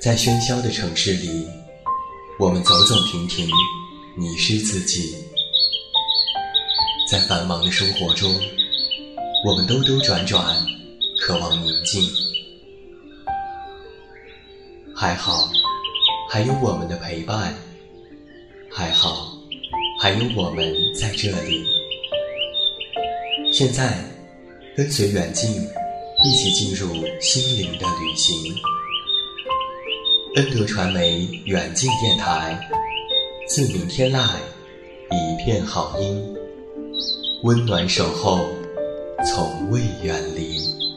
在喧嚣的城市里，我们走走停停，迷失自己；在繁忙的生活中，我们兜兜转转，渴望宁静。还好，还有我们的陪伴；还好，还有我们在这里。现在，跟随远近，一起进入心灵的旅行。恩德传媒远近电台，自明天籁，一片好音，温暖守候，从未远离。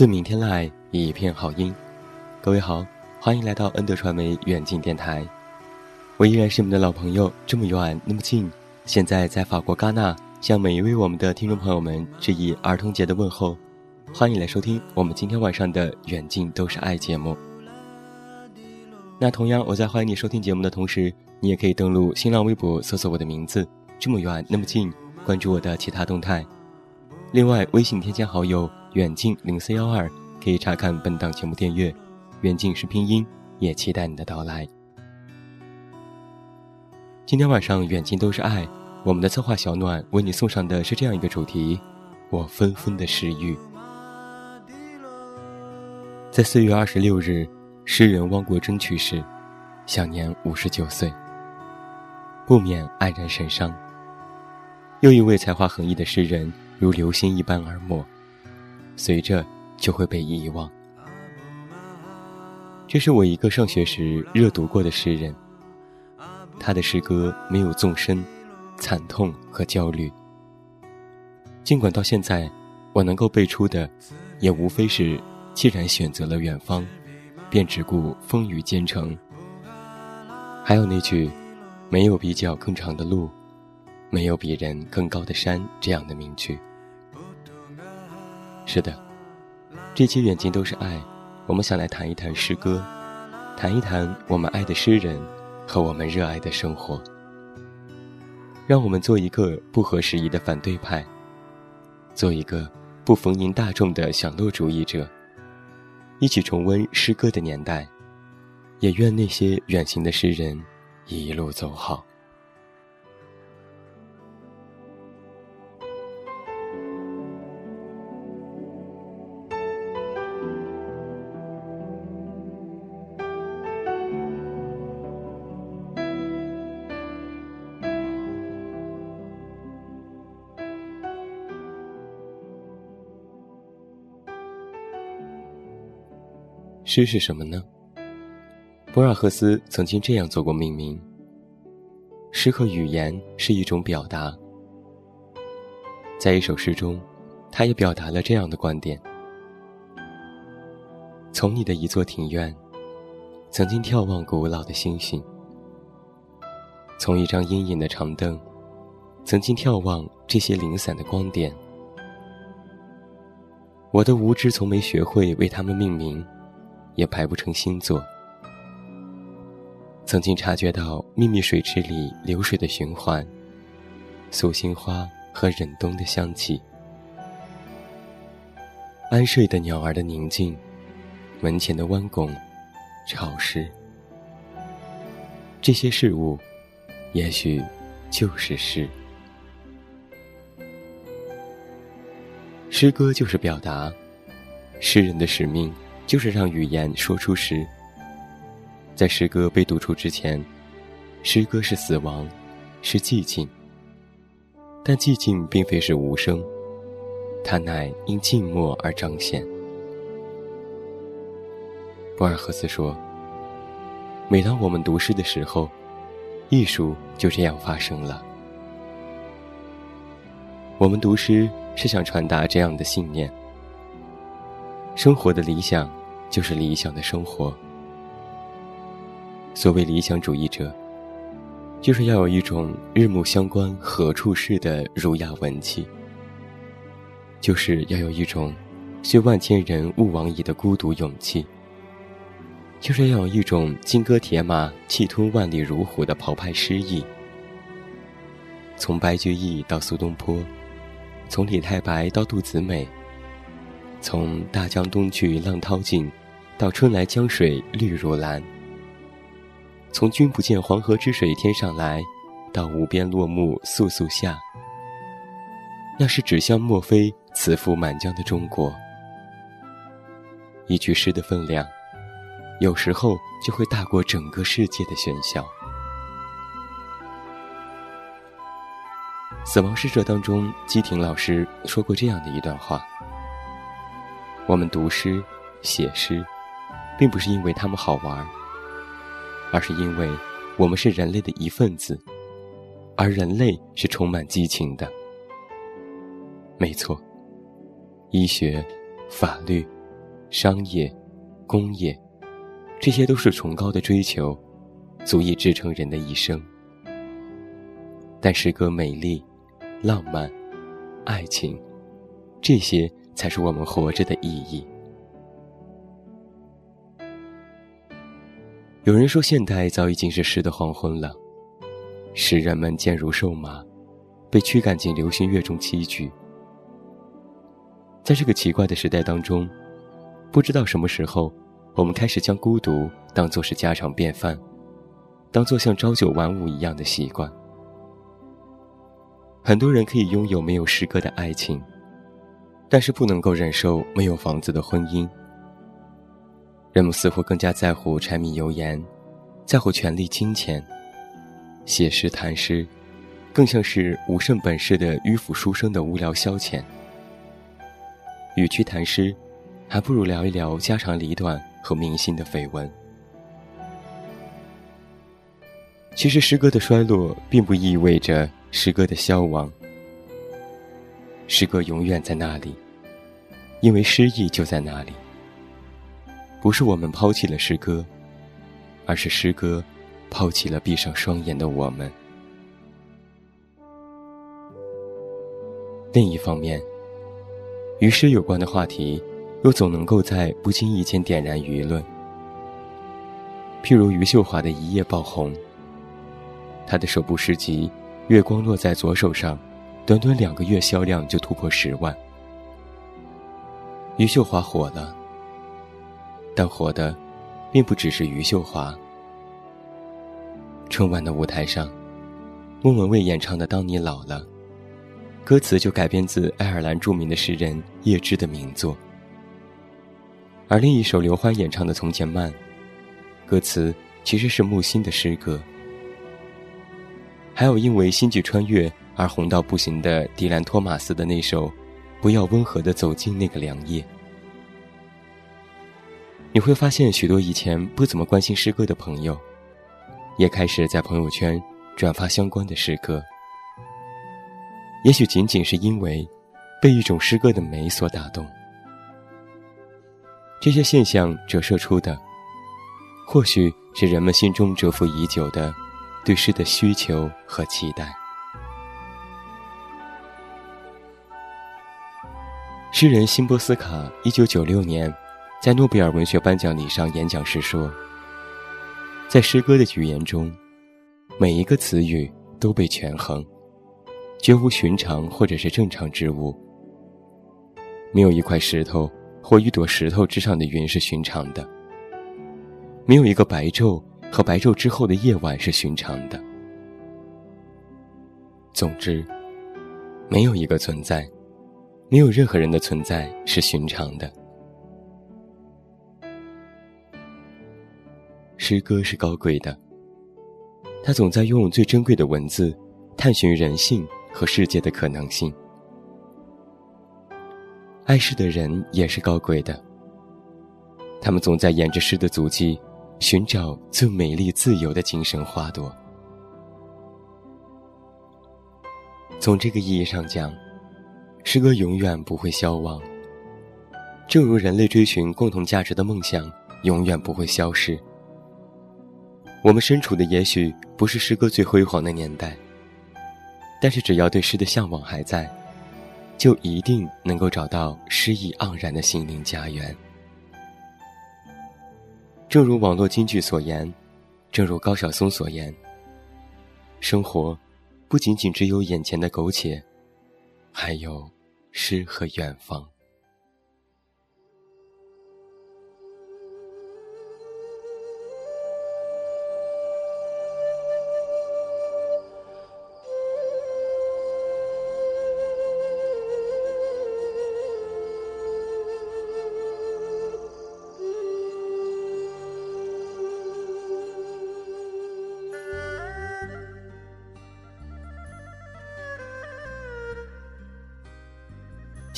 自明天来，一片好音。各位好，欢迎来到恩德传媒远近电台。我依然是你们的老朋友，这么远那么近。现在在法国戛纳，向每一位我们的听众朋友们致以儿童节的问候。欢迎来收听我们今天晚上的《远近都是爱》节目。那同样，我在欢迎你收听节目的同时，你也可以登录新浪微博搜索我的名字“这么远那么近”，关注我的其他动态。另外，微信添加好友。远近零四幺二可以查看本档节目订阅，远近是拼音，也期待你的到来。今天晚上远近都是爱，我们的策划小暖为你送上的是这样一个主题：我纷纷的诗欲。在四月二十六日，诗人汪国真去世，享年五十九岁，不免黯然神伤。又一位才华横溢的诗人如流星一般而没。随着就会被遗忘。这是我一个上学时热读过的诗人。他的诗歌没有纵深、惨痛和焦虑。尽管到现在，我能够背出的，也无非是：既然选择了远方，便只顾风雨兼程。还有那句“没有比脚更长的路，没有比人更高的山”这样的名句。是的，这期远近都是爱，我们想来谈一谈诗歌，谈一谈我们爱的诗人和我们热爱的生活。让我们做一个不合时宜的反对派，做一个不逢迎大众的享乐主义者，一起重温诗歌的年代，也愿那些远行的诗人一路走好。诗是什么呢？博尔赫斯曾经这样做过命名：诗和语言是一种表达。在一首诗中，他也表达了这样的观点：从你的一座庭院，曾经眺望古老的星星；从一张阴影的长凳，曾经眺望这些零散的光点。我的无知从没学会为它们命名。也排不成星座。曾经察觉到秘密水池里流水的循环，素心花和忍冬的香气，安睡的鸟儿的宁静，门前的弯拱，潮湿。这些事物，也许就是诗。诗歌就是表达，诗人的使命。就是让语言说出诗。在诗歌被读出之前，诗歌是死亡，是寂静，但寂静并非是无声，它乃因静默而彰显。博尔赫斯说：“每当我们读诗的时候，艺术就这样发生了。我们读诗是想传达这样的信念：生活的理想就是理想的生活。所谓理想主义者。”就是要有一种日暮乡关何处是的儒雅文气，就是要有一种虽万千人吾往矣的孤独勇气，就是要有一种金戈铁马气吞万里如虎的澎湃诗意。从白居易到苏东坡，从李太白到杜子美，从大江东去浪淘尽，到春来江水绿如蓝。从君不见黄河之水天上来，到无边落木簌簌下。那是指向莫非、慈父满江的中国。一句诗的分量，有时候就会大过整个世界的喧嚣。死亡诗社当中，基廷老师说过这样的一段话：我们读诗、写诗，并不是因为他们好玩。而是因为，我们是人类的一份子，而人类是充满激情的。没错，医学、法律、商业、工业，这些都是崇高的追求，足以支撑人的一生。但诗歌美丽、浪漫、爱情，这些才是我们活着的意义。有人说，现代早已经是诗的黄昏了，诗人们贱如瘦马，被驱赶进流行乐中栖居。在这个奇怪的时代当中，不知道什么时候，我们开始将孤独当作是家常便饭，当作像朝九晚五一样的习惯。很多人可以拥有没有诗歌的爱情，但是不能够忍受没有房子的婚姻。人们似乎更加在乎柴米油盐，在乎权力金钱。写诗谈诗，更像是无甚本事的迂腐书生的无聊消遣。与其谈诗，还不如聊一聊家长里短和明星的绯闻。其实，诗歌的衰落并不意味着诗歌的消亡。诗歌永远在那里，因为诗意就在那里。不是我们抛弃了诗歌，而是诗歌抛弃了闭上双眼的我们。另一方面，与诗有关的话题，又总能够在不经意间点燃舆论。譬如余秀华的一夜爆红，他的首部诗集《月光落在左手上》，短短两个月销量就突破十万。余秀华火了。但火的，并不只是余秀华。春晚的舞台上，莫文蔚演唱的《当你老了》，歌词就改编自爱尔兰著名的诗人叶芝的名作。而另一首刘欢演唱的《从前慢》，歌词其实是木心的诗歌。还有因为星际穿越而红到不行的迪兰托马斯的那首《不要温和的走进那个凉夜》。你会发现，许多以前不怎么关心诗歌的朋友，也开始在朋友圈转发相关的诗歌。也许仅仅是因为被一种诗歌的美所打动。这些现象折射出的，或许是人们心中蛰伏已久的对诗的需求和期待。诗人辛波斯卡，一九九六年。在诺贝尔文学颁奖礼上演讲时说：“在诗歌的语言中，每一个词语都被权衡，绝无寻常或者是正常之物。没有一块石头或一朵石头之上的云是寻常的，没有一个白昼和白昼之后的夜晚是寻常的。总之，没有一个存在，没有任何人的存在是寻常的。”诗歌是高贵的，它总在用最珍贵的文字，探寻人性和世界的可能性。爱诗的人也是高贵的，他们总在沿着诗的足迹，寻找最美丽、自由的精神花朵。从这个意义上讲，诗歌永远不会消亡。正如人类追寻共同价值的梦想永远不会消失。我们身处的也许不是诗歌最辉煌的年代，但是只要对诗的向往还在，就一定能够找到诗意盎然的心灵家园。正如网络金句所言，正如高晓松所言，生活。不仅仅只有眼前的苟且，还有诗和远方。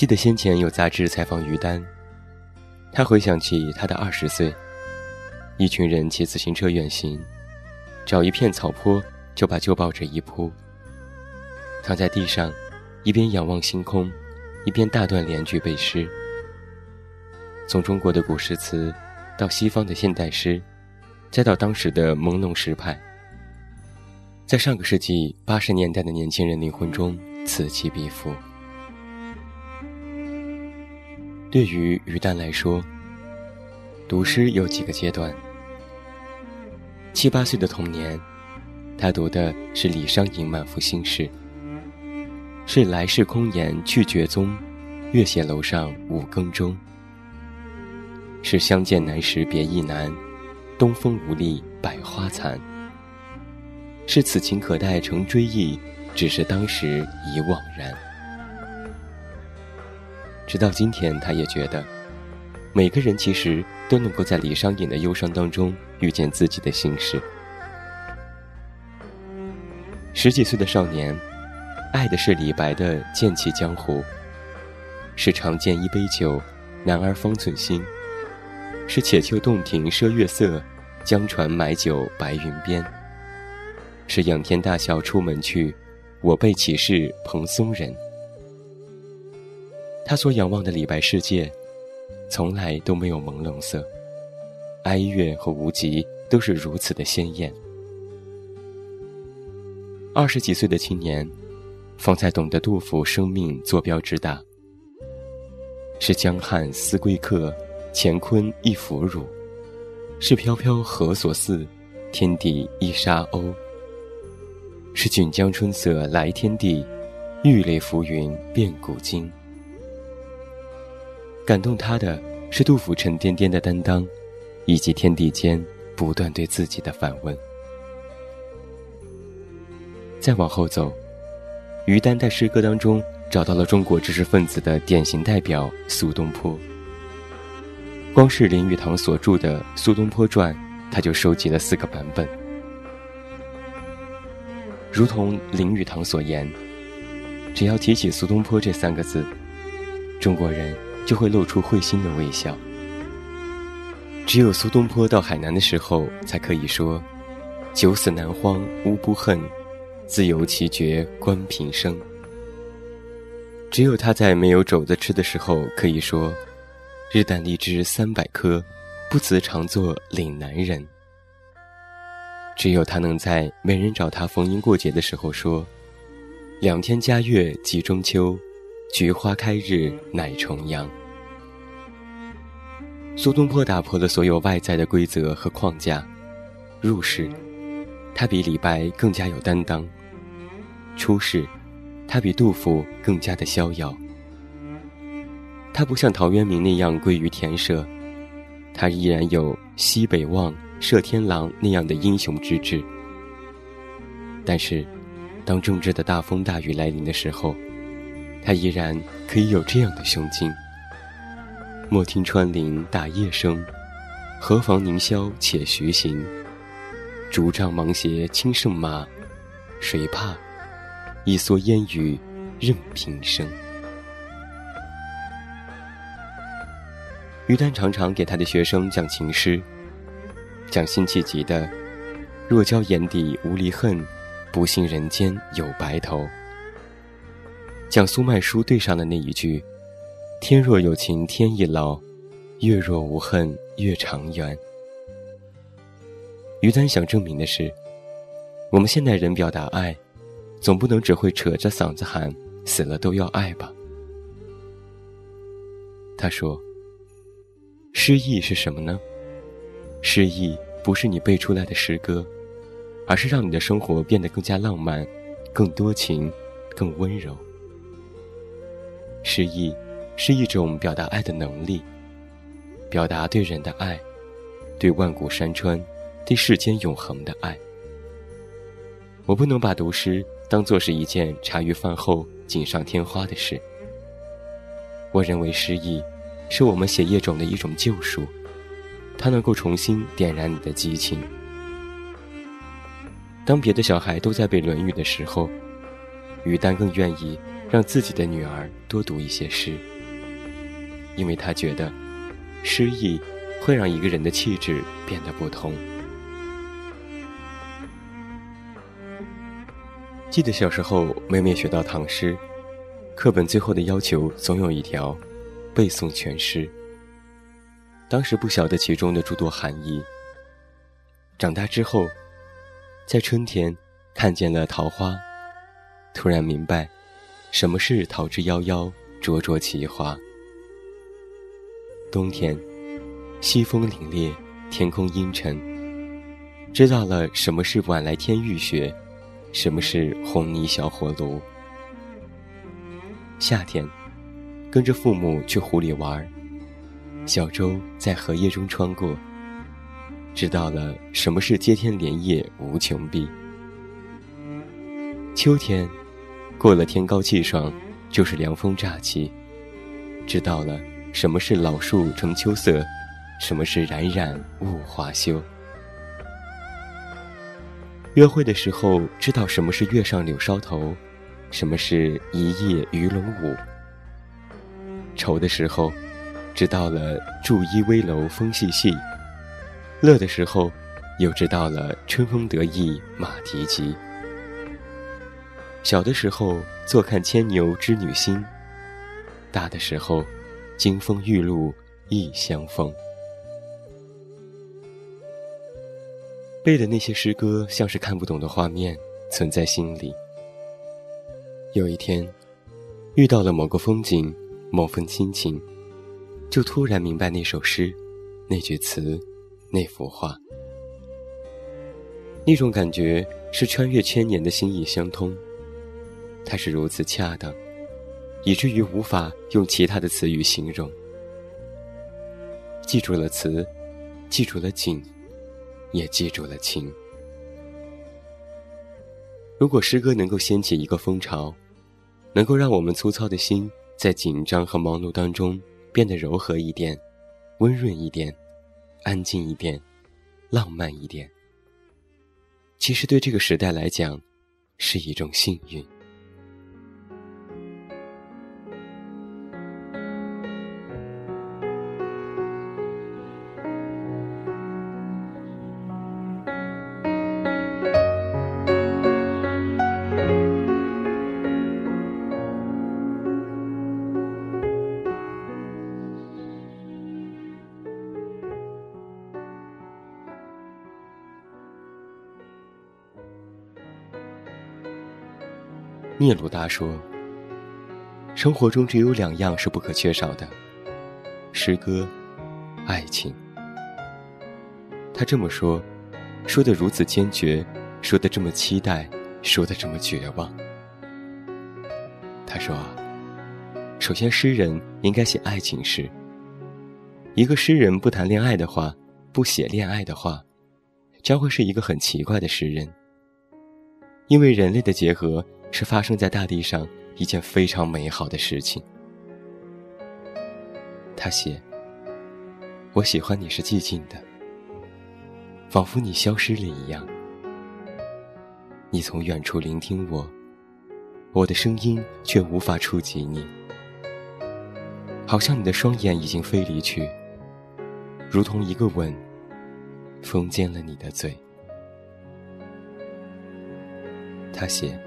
记得先前有杂志采访于丹，他回想起他的二十岁，一群人骑自行车远行，找一片草坡就把旧报纸一铺，躺在地上，一边仰望星空，一边大段连句背诗。从中国的古诗词，到西方的现代诗，再到当时的朦胧诗派，在上个世纪八十年代的年轻人灵魂中此起彼伏。对于于丹来说，读诗有几个阶段。七八岁的童年，他读的是李商隐满腹心事，是“来世空言去绝踪，月斜楼上五更钟”，是“相见难时别亦难，东风无力百花残”，是“此情可待成追忆，只是当时已惘然”。直到今天，他也觉得，每个人其实都能够在李商隐的忧伤当中遇见自己的心事。十几岁的少年，爱的是李白的“剑气江湖”，是“长剑一杯酒，男儿方寸心”，是“且求洞庭赊月色，江船买酒白云边”，是“仰天大笑出门去，我辈岂是蓬松人”。他所仰望的李白世界，从来都没有朦胧色，哀乐和无极都是如此的鲜艳。二十几岁的青年，方才懂得杜甫生命坐标之大。是江汉思归客，乾坤亦腐乳；是飘飘何所似，天地一沙鸥。是锦江春色来天地，玉垒浮云变古今。感动他的是杜甫沉甸甸的担当，以及天地间不断对自己的反问。再往后走，于丹在诗歌当中找到了中国知识分子的典型代表苏东坡。光是林语堂所著的《苏东坡传》，他就收集了四个版本。如同林语堂所言，只要提起苏东坡这三个字，中国人。就会露出会心的微笑。只有苏东坡到海南的时候，才可以说：“九死南荒无不恨，自由奇绝关平生。”只有他在没有肘子吃的时候，可以说：“日啖荔枝三百颗，不辞常作岭南人。”只有他能在没人找他逢迎过节的时候说：“两天佳月即中秋。”菊花开日乃重阳。苏东坡打破了所有外在的规则和框架，入世，他比李白更加有担当；出世，他比杜甫更加的逍遥。他不像陶渊明那样归于田舍，他依然有西北望、射天狼那样的英雄之志。但是，当政治的大风大雨来临的时候，他依然可以有这样的胸襟。莫听穿林打叶声，何妨吟啸且徐行。竹杖芒鞋轻胜马，谁怕？一蓑烟雨任平生。于丹常常给他的学生讲情诗，讲辛弃疾的“若教眼底无离恨，不信人间有白头”，讲苏曼殊对上的那一句“天若有情天亦老，月若无恨月长圆”。于丹想证明的是，我们现代人表达爱，总不能只会扯着嗓子喊“死了都要爱”吧？他说。诗意是什么呢？诗意不是你背出来的诗歌，而是让你的生活变得更加浪漫、更多情、更温柔。诗意是一种表达爱的能力，表达对人的爱，对万古山川、对世间永恒的爱。我不能把读诗当做是一件茶余饭后锦上添花的事。我认为诗意。是我们血液中的一种救赎，它能够重新点燃你的激情。当别的小孩都在背《论语》的时候，于丹更愿意让自己的女儿多读一些诗，因为他觉得，诗意会让一个人的气质变得不同。记得小时候，每每学到唐诗，课本最后的要求总有一条。背诵全诗。当时不晓得其中的诸多含义。长大之后，在春天看见了桃花，突然明白，什么是桃之夭夭，灼灼其华。冬天，西风凛冽，天空阴沉，知道了什么是晚来天欲雪，什么是红泥小火炉。夏天。跟着父母去湖里玩小舟在荷叶中穿过，知道了什么是接天莲叶无穷碧。秋天，过了天高气爽，就是凉风乍起，知道了什么是老树成秋色，什么是冉冉物华休。约会的时候，知道什么是月上柳梢头，什么是一夜鱼龙舞。愁的时候，知道了住依危楼风细细；乐的时候，又知道了春风得意马蹄疾。小的时候，坐看牵牛织女星；大的时候，金风玉露一相逢。背的那些诗歌，像是看不懂的画面，存在心里。有一天，遇到了某个风景。某份心情，就突然明白那首诗、那句词、那幅画。那种感觉是穿越千年的心意相通，它是如此恰当，以至于无法用其他的词语形容。记住了词，记住了景，也记住了情。如果诗歌能够掀起一个风潮，能够让我们粗糙的心。在紧张和忙碌当中，变得柔和一点，温润一点，安静一点，浪漫一点。其实对这个时代来讲，是一种幸运。聂鲁达说：“生活中只有两样是不可缺少的，诗歌，爱情。”他这么说，说的如此坚决，说的这么期待，说的这么绝望。他说：“首先，诗人应该写爱情诗。一个诗人不谈恋爱的话，不写恋爱的话，将会是一个很奇怪的诗人。因为人类的结合。”是发生在大地上一件非常美好的事情。他写：“我喜欢你是寂静的，仿佛你消失了一样。你从远处聆听我，我的声音却无法触及你，好像你的双眼已经飞离去，如同一个吻，封缄了你的嘴。他写：“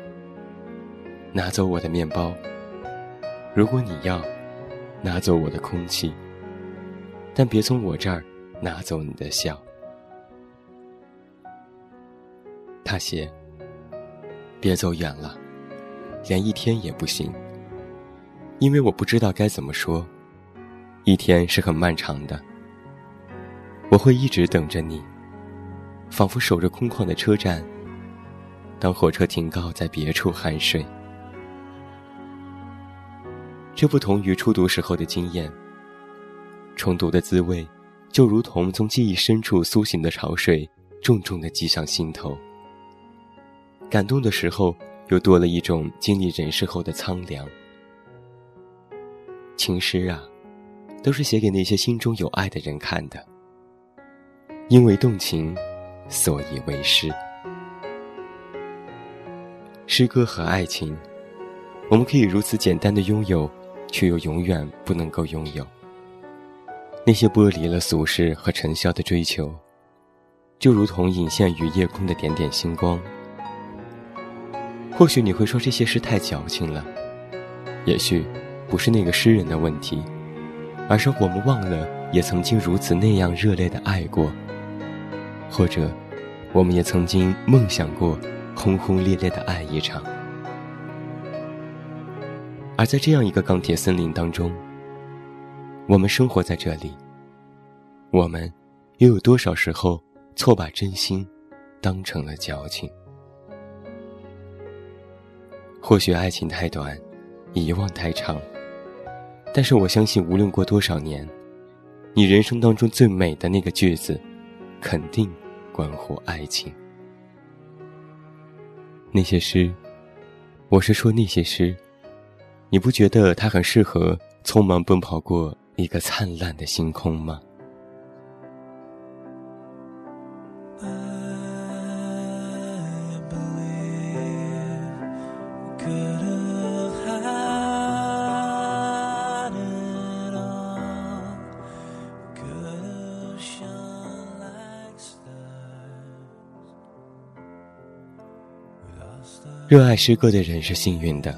拿走我的面包，如果你要，拿走我的空气，但别从我这儿拿走你的笑。”他写：“别走远了。”连一天也不行，因为我不知道该怎么说。一天是很漫长的，我会一直等着你，仿佛守着空旷的车站。当火车停靠在别处酣睡，这不同于初读时候的经验。重读的滋味，就如同从记忆深处苏醒的潮水，重重的击上心头。感动的时候。又多了一种经历人世后的苍凉。情诗啊，都是写给那些心中有爱的人看的。因为动情，所以为诗。诗歌和爱情，我们可以如此简单的拥有，却又永远不能够拥有。那些剥离了俗世和尘嚣的追求，就如同隐现于夜空的点点星光。或许你会说这些诗太矫情了，也许不是那个诗人的问题，而是我们忘了也曾经如此那样热烈的爱过，或者我们也曾经梦想过轰轰烈烈的爱一场。而在这样一个钢铁森林当中，我们生活在这里，我们又有多少时候错把真心当成了矫情？或许爱情太短，遗忘太长。但是我相信，无论过多少年，你人生当中最美的那个句子，肯定关乎爱情。那些诗，我是说那些诗，你不觉得它很适合匆忙奔跑过一个灿烂的星空吗？热爱诗歌的人是幸运的，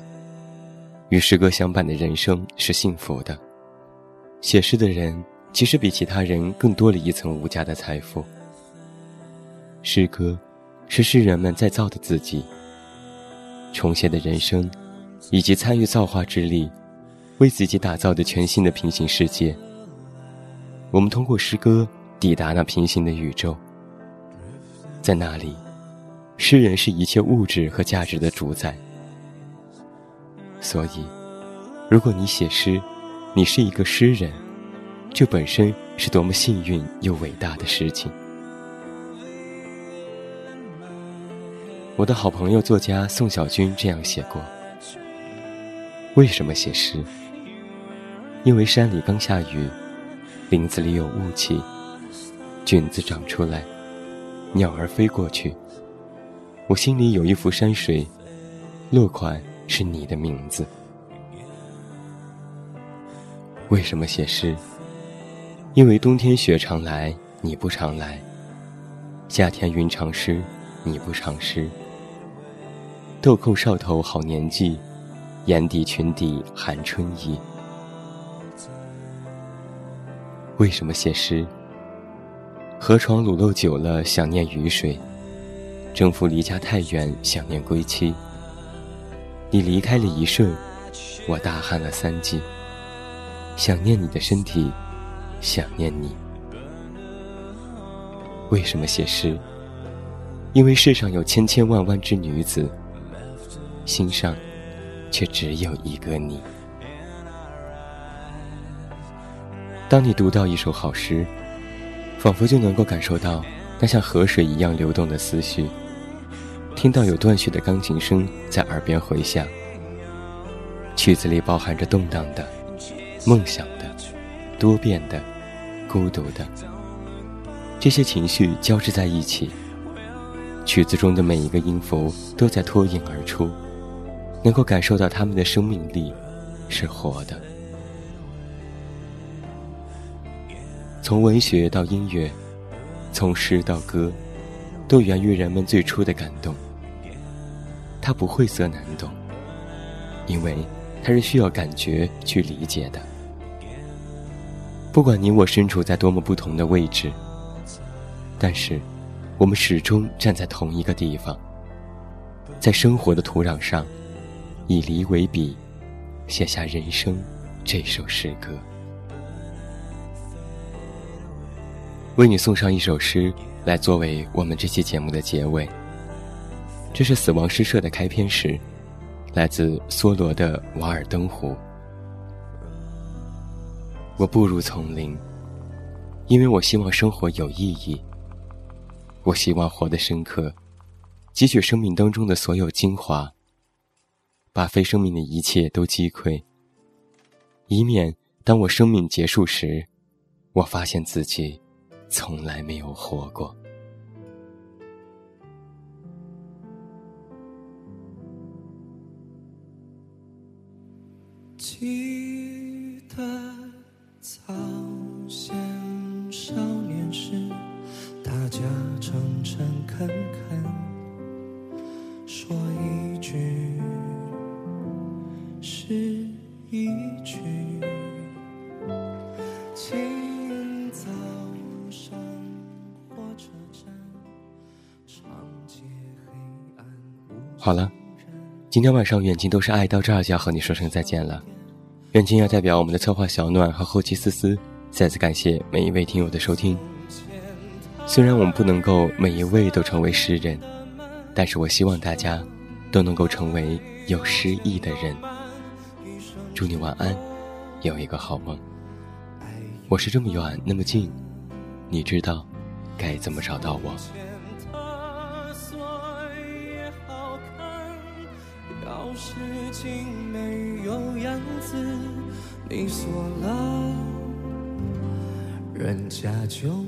与诗歌相伴的人生是幸福的。写诗的人其实比其他人更多了一层无价的财富。诗歌，是诗人们在造的自己，重写的人生，以及参与造化之力，为自己打造的全新的平行世界。我们通过诗歌抵达那平行的宇宙，在那里。诗人是一切物质和价值的主宰，所以，如果你写诗，你是一个诗人，这本身是多么幸运又伟大的事情。我的好朋友作家宋小军这样写过：为什么写诗？因为山里刚下雨，林子里有雾气，菌子长出来，鸟儿飞过去。我心里有一幅山水，落款是你的名字。为什么写诗？因为冬天雪常来，你不常来；夏天云常湿，你不常湿。豆蔻梢头好年纪，眼底裙底含春意。为什么写诗？河床卤肉久了，想念雨水。征服离家太远，想念归期。你离开了一瞬，我大旱了三季。想念你的身体，想念你。为什么写诗？因为世上有千千万万之女子，心上却只有一个你。当你读到一首好诗，仿佛就能够感受到那像河水一样流动的思绪。听到有断续的钢琴声在耳边回响，曲子里包含着动荡的、梦想的、多变的、孤独的，这些情绪交织在一起。曲子中的每一个音符都在脱颖而出，能够感受到他们的生命力是活的。从文学到音乐，从诗到歌，都源于人们最初的感动。它不晦涩难懂，因为它是需要感觉去理解的。不管你我身处在多么不同的位置，但是我们始终站在同一个地方，在生活的土壤上，以梨为笔，写下人生这首诗歌。为你送上一首诗，来作为我们这期节目的结尾。这是死亡诗社的开篇诗，来自梭罗的《瓦尔登湖》。我步入丛林，因为我希望生活有意义。我希望活得深刻，汲取生命当中的所有精华，把非生命的一切都击溃，以免当我生命结束时，我发现自己从来没有活过。记得早先少年时，大家诚诚恳恳说一句是一句。清早上火车站，长街黑暗无好了，今天晚上远近都是爱到这儿就要和你说声再见了。远近要代表我们的策划小暖和后期思思，再次感谢每一位听友的收听。虽然我们不能够每一位都成为诗人，但是我希望大家都能够成为有诗意的人。祝你晚安，有一个好梦。我是这么远那么近，你知道该怎么找到我？事情没有样子，你锁了，人家就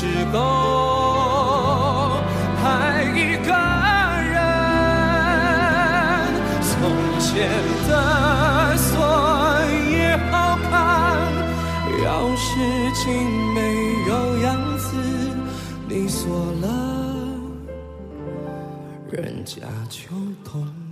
只够爱一个人。从前的锁也好看，要是情没有样子，你锁了，人家就懂。